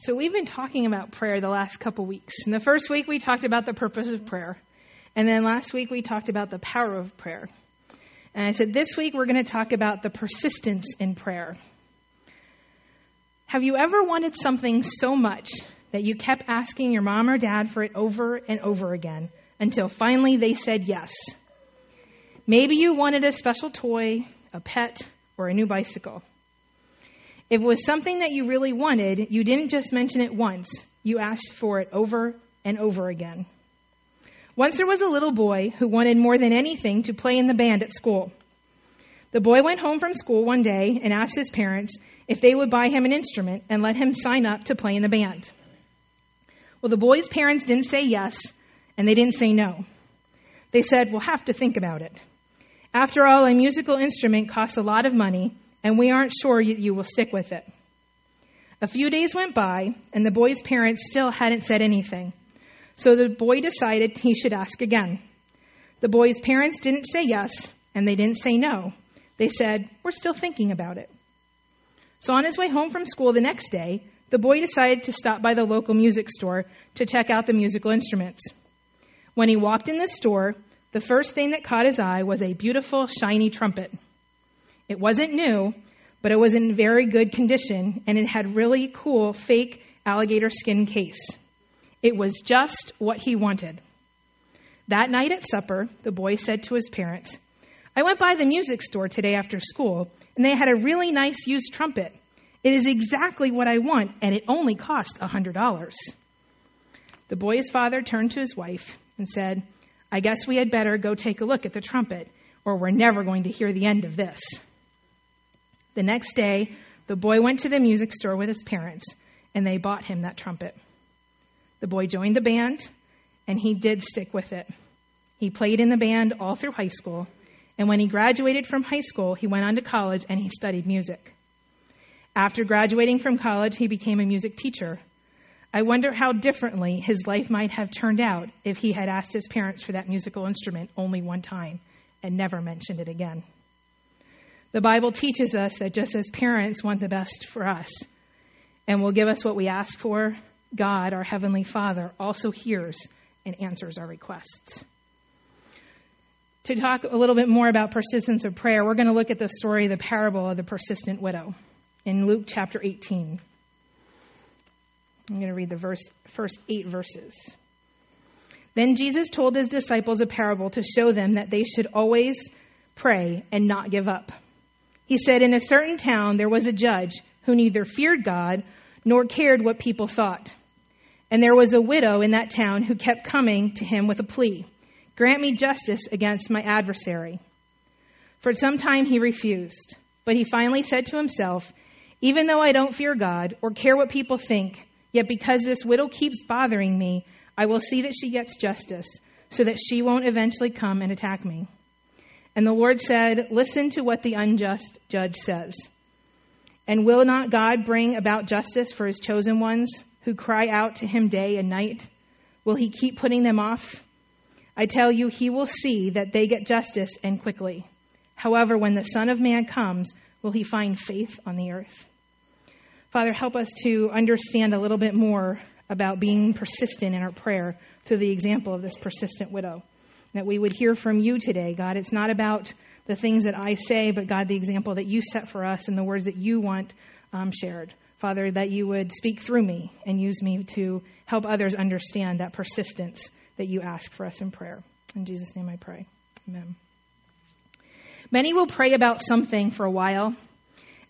So, we've been talking about prayer the last couple weeks. In the first week, we talked about the purpose of prayer. And then last week, we talked about the power of prayer. And I said, this week, we're going to talk about the persistence in prayer. Have you ever wanted something so much that you kept asking your mom or dad for it over and over again until finally they said yes? Maybe you wanted a special toy, a pet, or a new bicycle. If it was something that you really wanted, you didn't just mention it once, you asked for it over and over again. Once there was a little boy who wanted more than anything to play in the band at school. The boy went home from school one day and asked his parents if they would buy him an instrument and let him sign up to play in the band. Well, the boy's parents didn't say yes, and they didn't say no. They said, We'll have to think about it. After all, a musical instrument costs a lot of money, and we aren't sure you, you will stick with it. A few days went by, and the boy's parents still hadn't said anything. So the boy decided he should ask again. The boy's parents didn't say yes, and they didn't say no. They said, We're still thinking about it. So on his way home from school the next day, the boy decided to stop by the local music store to check out the musical instruments. When he walked in the store, the first thing that caught his eye was a beautiful, shiny trumpet. It wasn't new, but it was in very good condition, and it had really cool fake alligator skin case. It was just what he wanted. That night at supper, the boy said to his parents, I went by the music store today after school, and they had a really nice used trumpet. It is exactly what I want, and it only cost a $100. The boy's father turned to his wife and said, I guess we had better go take a look at the trumpet, or we're never going to hear the end of this. The next day, the boy went to the music store with his parents, and they bought him that trumpet. The boy joined the band, and he did stick with it. He played in the band all through high school, and when he graduated from high school, he went on to college and he studied music. After graduating from college, he became a music teacher. I wonder how differently his life might have turned out if he had asked his parents for that musical instrument only one time and never mentioned it again. The Bible teaches us that just as parents want the best for us and will give us what we ask for, God, our Heavenly Father, also hears and answers our requests. To talk a little bit more about persistence of prayer, we're going to look at the story, the parable of the persistent widow in Luke chapter 18. I'm going to read the verse, first eight verses. Then Jesus told his disciples a parable to show them that they should always pray and not give up. He said, In a certain town there was a judge who neither feared God nor cared what people thought. And there was a widow in that town who kept coming to him with a plea Grant me justice against my adversary. For some time he refused, but he finally said to himself, Even though I don't fear God or care what people think, yet because this widow keeps bothering me, I will see that she gets justice, so that she won't eventually come and attack me. And the Lord said, Listen to what the unjust judge says. And will not God bring about justice for his chosen ones who cry out to him day and night? Will he keep putting them off? I tell you, he will see that they get justice and quickly. However, when the Son of Man comes, will he find faith on the earth? Father, help us to understand a little bit more about being persistent in our prayer through the example of this persistent widow that we would hear from you today, God. It's not about the things that I say, but God, the example that you set for us and the words that you want um, shared. Father, that you would speak through me and use me to help others understand that persistence that you ask for us in prayer. In Jesus' name I pray. Amen. Many will pray about something for a while,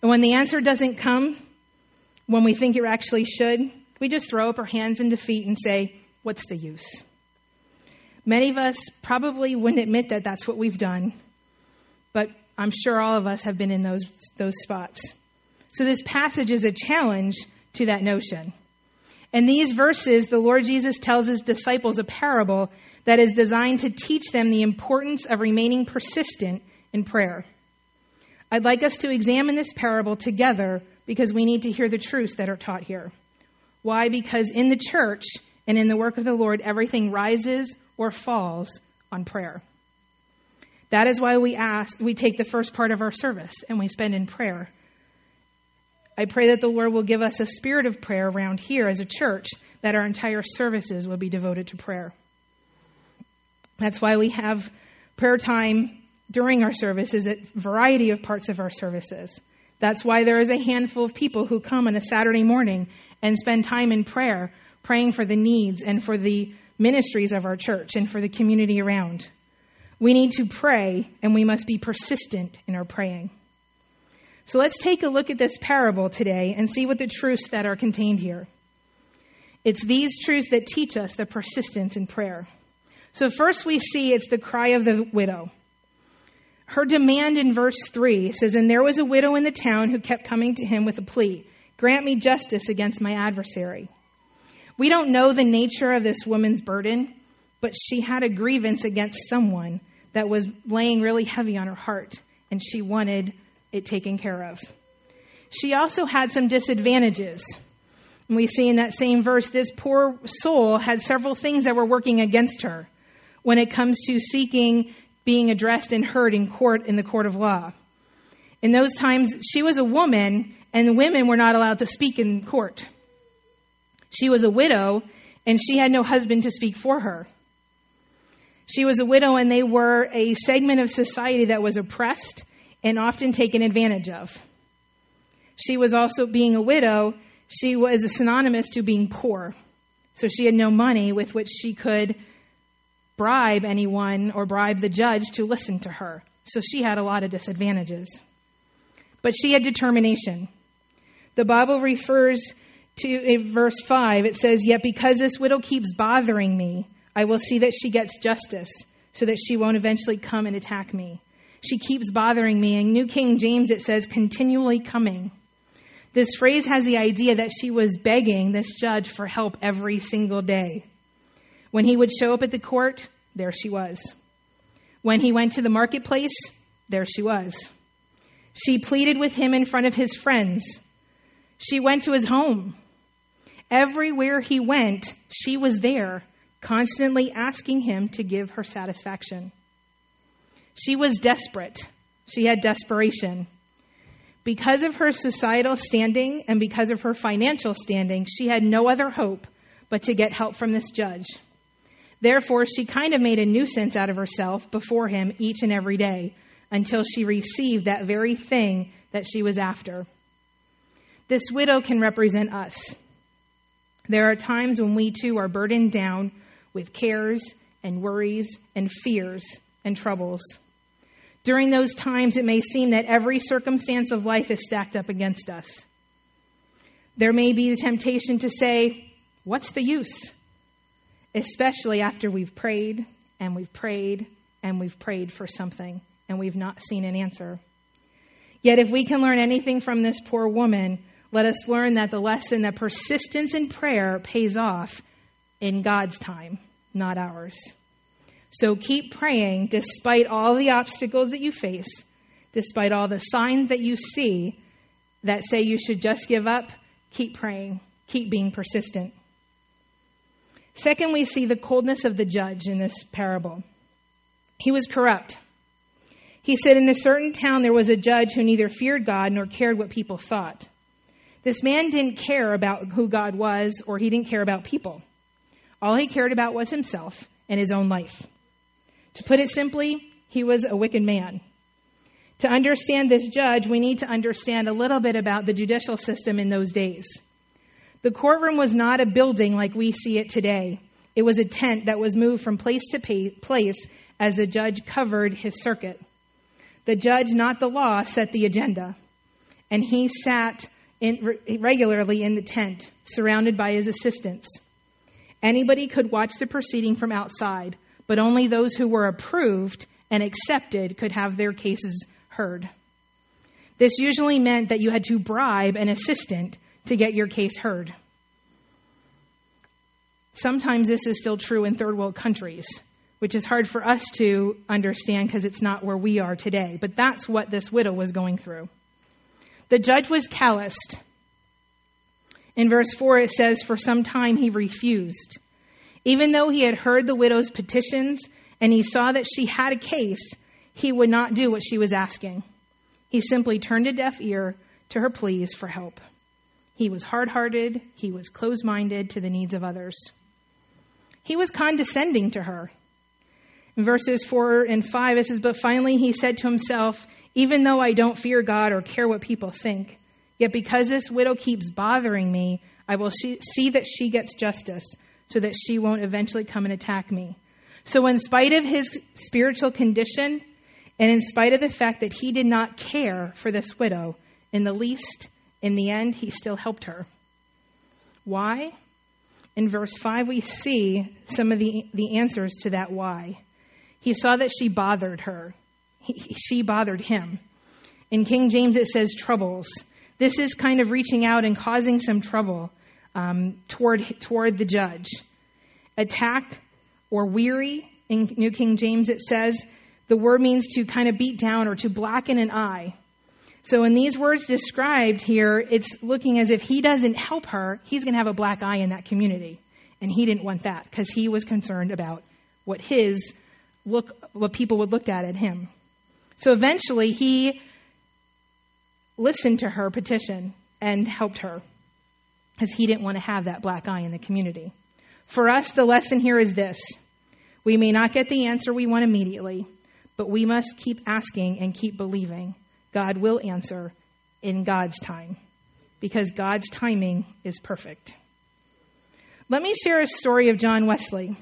and when the answer doesn't come when we think it actually should, we just throw up our hands in defeat and say, What's the use? Many of us probably wouldn't admit that that's what we've done, but I'm sure all of us have been in those, those spots. So this passage is a challenge to that notion. In these verses, the Lord Jesus tells his disciples a parable that is designed to teach them the importance of remaining persistent in prayer. I'd like us to examine this parable together because we need to hear the truths that are taught here. Why? Because in the church and in the work of the Lord, everything rises or falls on prayer. That is why we ask, we take the first part of our service and we spend in prayer. I pray that the Lord will give us a spirit of prayer around here as a church, that our entire services will be devoted to prayer. That's why we have prayer time during our services at variety of parts of our services. That's why there is a handful of people who come on a Saturday morning and spend time in prayer, praying for the needs and for the ministries of our church and for the community around. We need to pray and we must be persistent in our praying. So let's take a look at this parable today and see what the truths that are contained here. It's these truths that teach us the persistence in prayer. So first we see it's the cry of the widow. Her demand in verse 3 says, And there was a widow in the town who kept coming to him with a plea Grant me justice against my adversary. We don't know the nature of this woman's burden, but she had a grievance against someone that was laying really heavy on her heart, and she wanted it taken care of. She also had some disadvantages. And we see in that same verse, this poor soul had several things that were working against her when it comes to seeking being addressed and heard in court in the court of law. In those times, she was a woman, and women were not allowed to speak in court. She was a widow, and she had no husband to speak for her. She was a widow, and they were a segment of society that was oppressed and often taken advantage of. She was also, being a widow, she was synonymous to being poor. So she had no money with which she could bribe anyone or bribe the judge to listen to her. So she had a lot of disadvantages. But she had determination. The Bible refers to verse 5, it says, Yet because this widow keeps bothering me, I will see that she gets justice so that she won't eventually come and attack me. She keeps bothering me. In New King James, it says, continually coming. This phrase has the idea that she was begging this judge for help every single day. When he would show up at the court, there she was. When he went to the marketplace, there she was. She pleaded with him in front of his friends. She went to his home. Everywhere he went, she was there, constantly asking him to give her satisfaction. She was desperate. She had desperation. Because of her societal standing and because of her financial standing, she had no other hope but to get help from this judge. Therefore, she kind of made a nuisance out of herself before him each and every day until she received that very thing that she was after. This widow can represent us. There are times when we too are burdened down with cares and worries and fears and troubles. During those times, it may seem that every circumstance of life is stacked up against us. There may be the temptation to say, What's the use? Especially after we've prayed and we've prayed and we've prayed for something and we've not seen an answer. Yet, if we can learn anything from this poor woman, let us learn that the lesson that persistence in prayer pays off in God's time, not ours. So keep praying despite all the obstacles that you face, despite all the signs that you see that say you should just give up. Keep praying, keep being persistent. Second, we see the coldness of the judge in this parable. He was corrupt. He said, In a certain town there was a judge who neither feared God nor cared what people thought. This man didn't care about who God was or he didn't care about people. All he cared about was himself and his own life. To put it simply, he was a wicked man. To understand this judge, we need to understand a little bit about the judicial system in those days. The courtroom was not a building like we see it today. It was a tent that was moved from place to place as the judge covered his circuit. The judge, not the law, set the agenda. And he sat in, regularly in the tent, surrounded by his assistants. Anybody could watch the proceeding from outside, but only those who were approved and accepted could have their cases heard. This usually meant that you had to bribe an assistant to get your case heard. Sometimes this is still true in third world countries, which is hard for us to understand because it's not where we are today. But that's what this widow was going through. The judge was calloused. In verse 4, it says, For some time he refused. Even though he had heard the widow's petitions and he saw that she had a case, he would not do what she was asking. He simply turned a deaf ear to her pleas for help. He was hard hearted, he was close minded to the needs of others. He was condescending to her. In verses 4 and 5, it says, But finally he said to himself, Even though I don't fear God or care what people think, yet because this widow keeps bothering me, I will see that she gets justice so that she won't eventually come and attack me. So, in spite of his spiritual condition, and in spite of the fact that he did not care for this widow in the least, in the end, he still helped her. Why? In verse 5, we see some of the, the answers to that why. He saw that she bothered her, he, she bothered him. In King James, it says troubles. This is kind of reaching out and causing some trouble um, toward, toward the judge. Attack or weary, in New King James it says, the word means to kind of beat down or to blacken an eye. So in these words described here, it's looking as if he doesn't help her, he's going to have a black eye in that community. And he didn't want that because he was concerned about what his look, what people would look at at him. So eventually he listened to her petition and helped her because he didn't want to have that black eye in the community. For us, the lesson here is this we may not get the answer we want immediately, but we must keep asking and keep believing. God will answer in God's time because God's timing is perfect. Let me share a story of John Wesley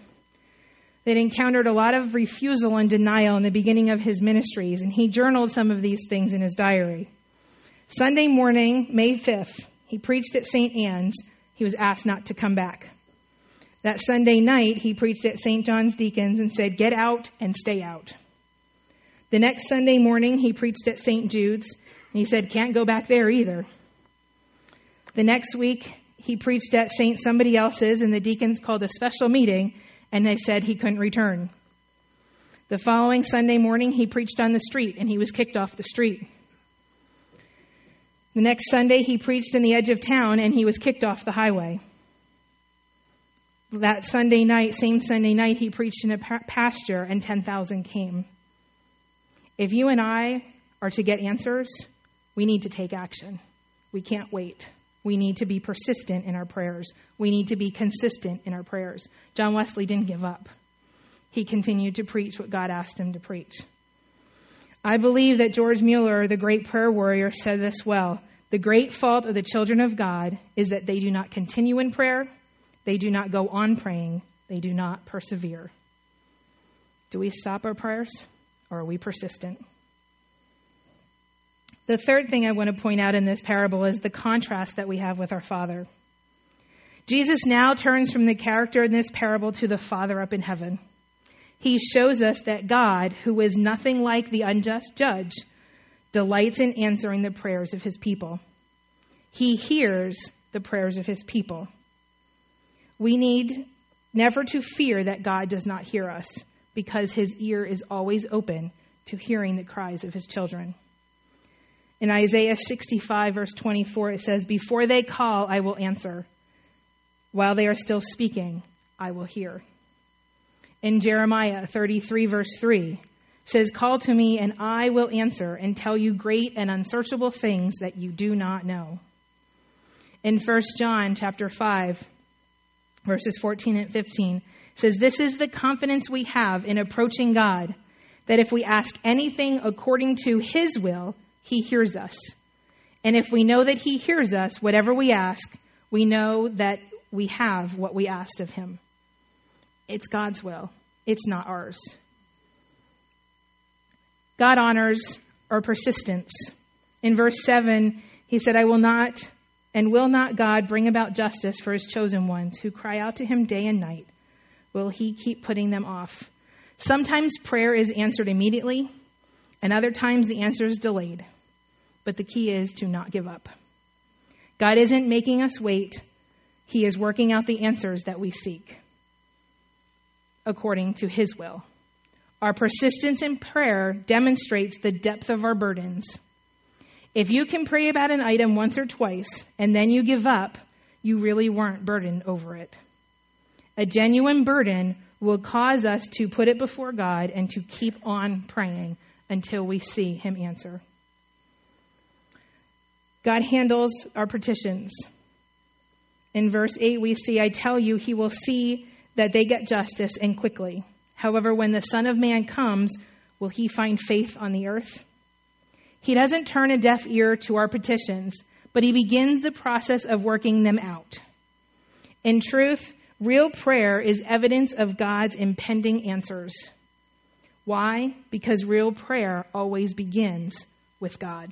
that encountered a lot of refusal and denial in the beginning of his ministries, and he journaled some of these things in his diary. Sunday morning, May 5th, he preached at St. Anne's. He was asked not to come back. That Sunday night, he preached at St. John's Deacons and said, Get out and stay out. The next Sunday morning, he preached at St. Jude's and he said, Can't go back there either. The next week, he preached at St. Somebody Else's and the deacons called a special meeting and they said he couldn't return. The following Sunday morning, he preached on the street and he was kicked off the street. The next Sunday, he preached in the edge of town and he was kicked off the highway. That Sunday night, same Sunday night, he preached in a pasture and 10,000 came. If you and I are to get answers, we need to take action. We can't wait. We need to be persistent in our prayers. We need to be consistent in our prayers. John Wesley didn't give up. He continued to preach what God asked him to preach. I believe that George Mueller, the great prayer warrior, said this well. The great fault of the children of God is that they do not continue in prayer, they do not go on praying, they do not persevere. Do we stop our prayers or are we persistent? The third thing I want to point out in this parable is the contrast that we have with our Father. Jesus now turns from the character in this parable to the Father up in heaven. He shows us that God, who is nothing like the unjust judge, delights in answering the prayers of his people. He hears the prayers of his people. We need never to fear that God does not hear us because his ear is always open to hearing the cries of his children. In Isaiah 65, verse 24, it says, Before they call, I will answer. While they are still speaking, I will hear. In Jeremiah 33, verse 3, says, Call to me, and I will answer and tell you great and unsearchable things that you do not know. In 1 John chapter 5, verses 14 and 15, says, This is the confidence we have in approaching God, that if we ask anything according to his will, he hears us. And if we know that he hears us, whatever we ask, we know that we have what we asked of him. It's God's will, it's not ours. God honors our persistence. In verse 7, he said, I will not and will not God bring about justice for his chosen ones who cry out to him day and night? Will he keep putting them off? Sometimes prayer is answered immediately, and other times the answer is delayed. But the key is to not give up. God isn't making us wait, He is working out the answers that we seek according to His will. Our persistence in prayer demonstrates the depth of our burdens. If you can pray about an item once or twice and then you give up, you really weren't burdened over it. A genuine burden will cause us to put it before God and to keep on praying until we see Him answer. God handles our petitions. In verse 8, we see, I tell you, he will see that they get justice and quickly. However, when the Son of Man comes, will he find faith on the earth? He doesn't turn a deaf ear to our petitions, but he begins the process of working them out. In truth, real prayer is evidence of God's impending answers. Why? Because real prayer always begins with God.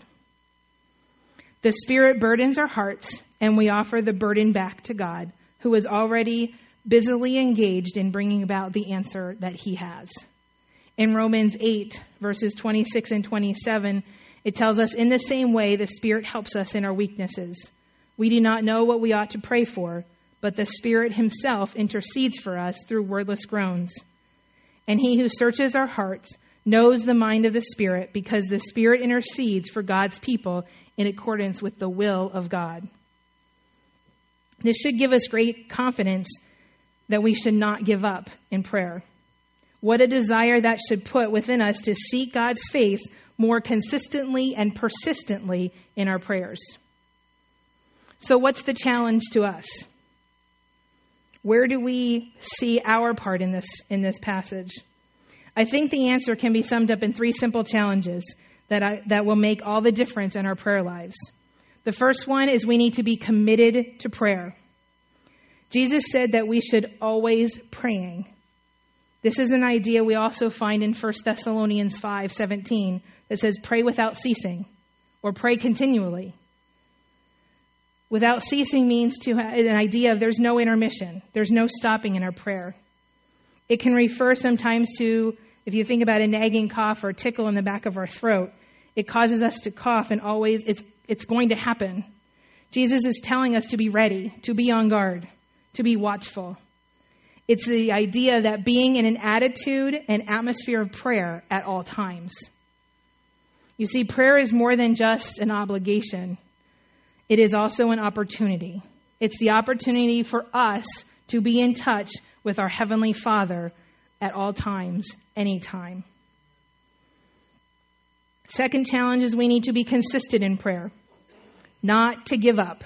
The Spirit burdens our hearts, and we offer the burden back to God, who is already busily engaged in bringing about the answer that He has. In Romans 8, verses 26 and 27, it tells us, In the same way, the Spirit helps us in our weaknesses. We do not know what we ought to pray for, but the Spirit Himself intercedes for us through wordless groans. And He who searches our hearts knows the mind of the Spirit, because the Spirit intercedes for God's people in accordance with the will of God. This should give us great confidence that we should not give up in prayer. What a desire that should put within us to seek God's face more consistently and persistently in our prayers. So, what's the challenge to us? Where do we see our part in this, in this passage? I think the answer can be summed up in three simple challenges that, I, that will make all the difference in our prayer lives. The first one is we need to be committed to prayer. Jesus said that we should always praying. This is an idea we also find in 1 Thessalonians 5:17 that says pray without ceasing or pray continually. Without ceasing means to have an idea of there's no intermission, there's no stopping in our prayer. It can refer sometimes to if you think about a nagging cough or tickle in the back of our throat, it causes us to cough and always it's it's going to happen. Jesus is telling us to be ready, to be on guard, to be watchful. It's the idea that being in an attitude and atmosphere of prayer at all times. You see, prayer is more than just an obligation, it is also an opportunity. It's the opportunity for us to be in touch with our Heavenly Father at all times, anytime. Second challenge is we need to be consistent in prayer, not to give up.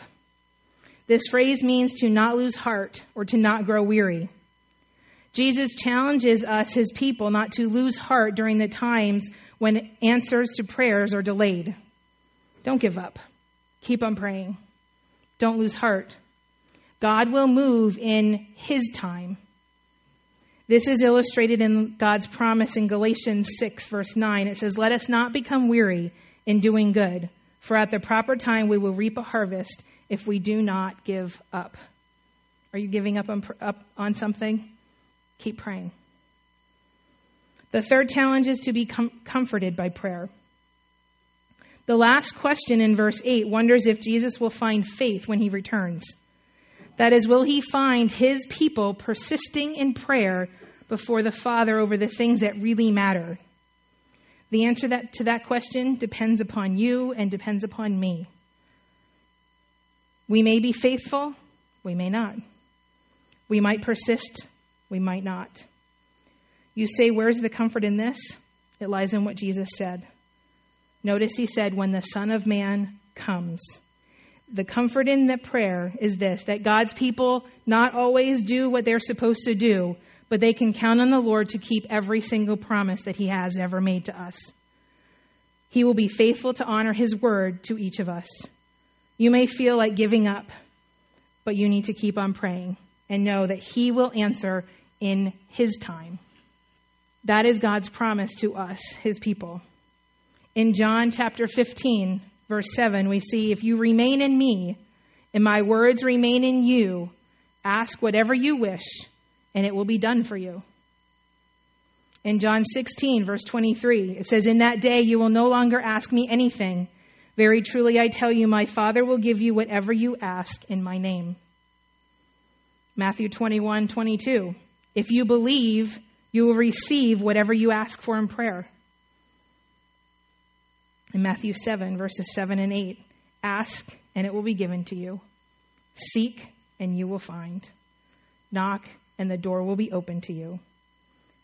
This phrase means to not lose heart or to not grow weary. Jesus challenges us, his people, not to lose heart during the times when answers to prayers are delayed. Don't give up. Keep on praying. Don't lose heart. God will move in his time. This is illustrated in God's promise in Galatians 6, verse 9. It says, Let us not become weary in doing good, for at the proper time we will reap a harvest if we do not give up. Are you giving up on, up on something? Keep praying. The third challenge is to be com- comforted by prayer. The last question in verse 8 wonders if Jesus will find faith when he returns. That is, will he find his people persisting in prayer before the Father over the things that really matter? The answer that, to that question depends upon you and depends upon me. We may be faithful, we may not. We might persist, we might not. You say, Where's the comfort in this? It lies in what Jesus said. Notice he said, When the Son of Man comes. The comfort in the prayer is this that God's people not always do what they're supposed to do, but they can count on the Lord to keep every single promise that he has ever made to us. He will be faithful to honor his word to each of us. You may feel like giving up, but you need to keep on praying and know that he will answer in His time. That is God's promise to us, His people. In John chapter 15, verse 7, we see, If you remain in me, and my words remain in you, ask whatever you wish, and it will be done for you. In John 16, verse 23, it says, In that day you will no longer ask me anything. Very truly I tell you, my Father will give you whatever you ask in my name. Matthew 21, 22. If you believe, you will receive whatever you ask for in prayer. In Matthew 7, verses 7 and 8, ask and it will be given to you. Seek and you will find. Knock and the door will be open to you.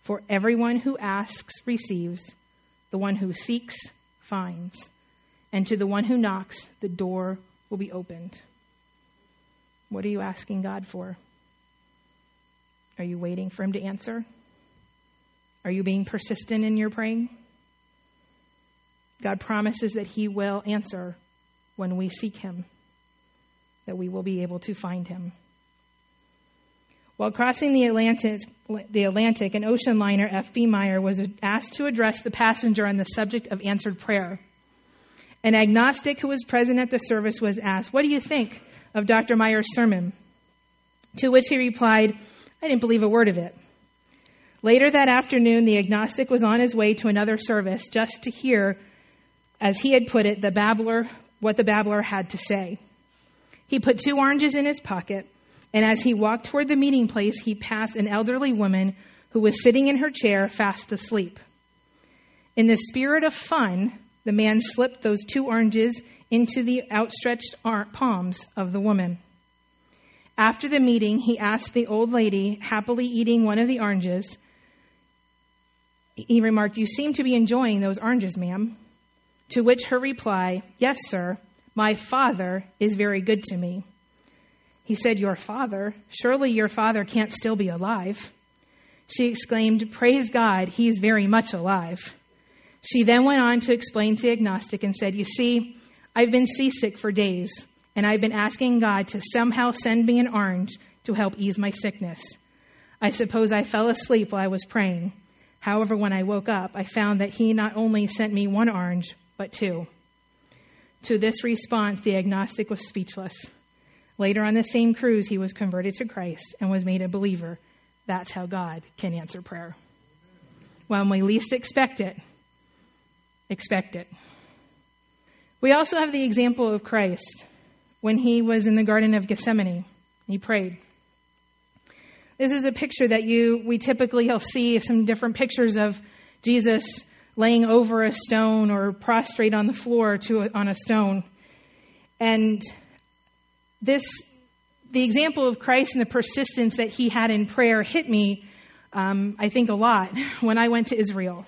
For everyone who asks receives, the one who seeks finds, and to the one who knocks, the door will be opened. What are you asking God for? Are you waiting for Him to answer? Are you being persistent in your praying? God promises that He will answer when we seek Him, that we will be able to find Him. While crossing the Atlantic, the Atlantic, an ocean liner, F.B. Meyer, was asked to address the passenger on the subject of answered prayer. An agnostic who was present at the service was asked, What do you think of Dr. Meyer's sermon? To which he replied, I didn't believe a word of it. Later that afternoon, the agnostic was on his way to another service just to hear, as he had put it, the babbler, what the babbler had to say. He put two oranges in his pocket and as he walked toward the meeting place, he passed an elderly woman who was sitting in her chair, fast asleep. In the spirit of fun, the man slipped those two oranges into the outstretched palms of the woman. After the meeting, he asked the old lady, happily eating one of the oranges, he remarked, You seem to be enjoying those oranges, ma'am. To which her reply, Yes, sir, my father is very good to me. He said, Your father? Surely your father can't still be alive. She exclaimed, Praise God, he's very much alive. She then went on to explain to the agnostic and said, You see, I've been seasick for days, and I've been asking God to somehow send me an orange to help ease my sickness. I suppose I fell asleep while I was praying. However, when I woke up, I found that He not only sent me one orange, but two. To this response, the agnostic was speechless. Later on the same cruise, he was converted to Christ and was made a believer. That's how God can answer prayer. When we least expect it, expect it. We also have the example of Christ when he was in the Garden of Gethsemane. He prayed. This is a picture that you we typically will see some different pictures of Jesus laying over a stone or prostrate on the floor to on a stone. And this, the example of Christ and the persistence that he had in prayer hit me, um, I think, a lot when I went to Israel.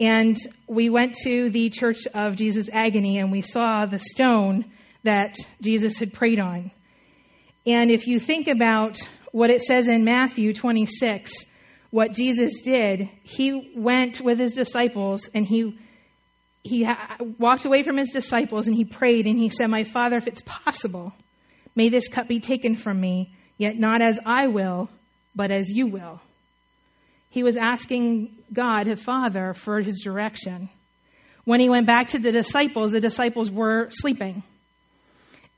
And we went to the Church of Jesus Agony and we saw the stone that Jesus had prayed on. And if you think about what it says in Matthew 26, what Jesus did, he went with his disciples and he he walked away from his disciples and he prayed and he said, "My Father, if it's possible, May this cup be taken from me, yet not as I will, but as you will. He was asking God, his Father, for his direction. When he went back to the disciples, the disciples were sleeping.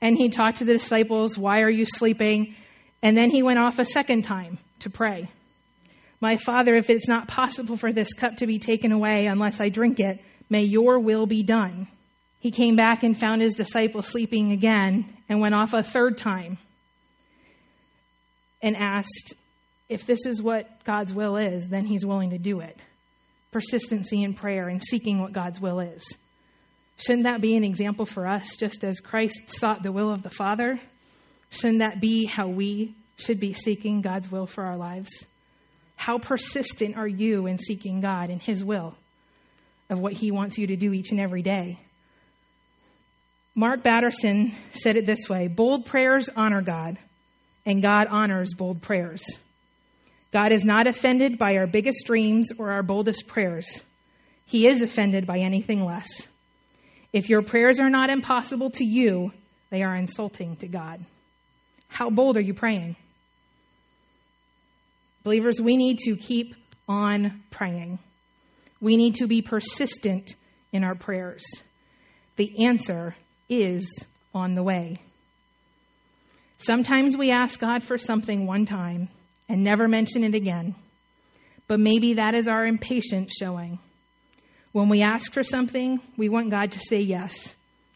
And he talked to the disciples, Why are you sleeping? And then he went off a second time to pray. My Father, if it's not possible for this cup to be taken away unless I drink it, may your will be done. He came back and found his disciples sleeping again and went off a third time and asked, If this is what God's will is, then he's willing to do it. Persistency in prayer and seeking what God's will is. Shouldn't that be an example for us, just as Christ sought the will of the Father? Shouldn't that be how we should be seeking God's will for our lives? How persistent are you in seeking God and His will of what He wants you to do each and every day? Mark Batterson said it this way Bold prayers honor God, and God honors bold prayers. God is not offended by our biggest dreams or our boldest prayers. He is offended by anything less. If your prayers are not impossible to you, they are insulting to God. How bold are you praying? Believers, we need to keep on praying. We need to be persistent in our prayers. The answer is on the way. Sometimes we ask God for something one time and never mention it again. But maybe that is our impatience showing. When we ask for something, we want God to say yes,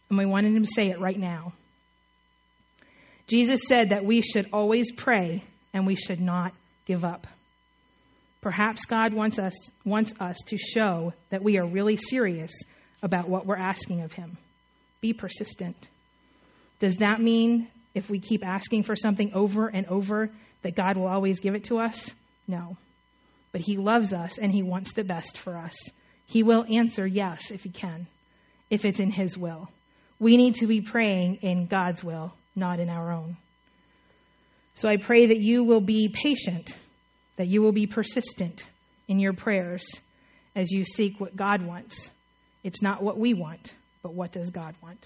and we want Him to say it right now. Jesus said that we should always pray and we should not give up. Perhaps God wants us, wants us to show that we are really serious about what we're asking of Him. Be persistent. Does that mean if we keep asking for something over and over that God will always give it to us? No. But He loves us and He wants the best for us. He will answer yes if He can. if it's in His will. We need to be praying in God's will, not in our own. So I pray that you will be patient, that you will be persistent in your prayers as you seek what God wants. It's not what we want, but what does God want?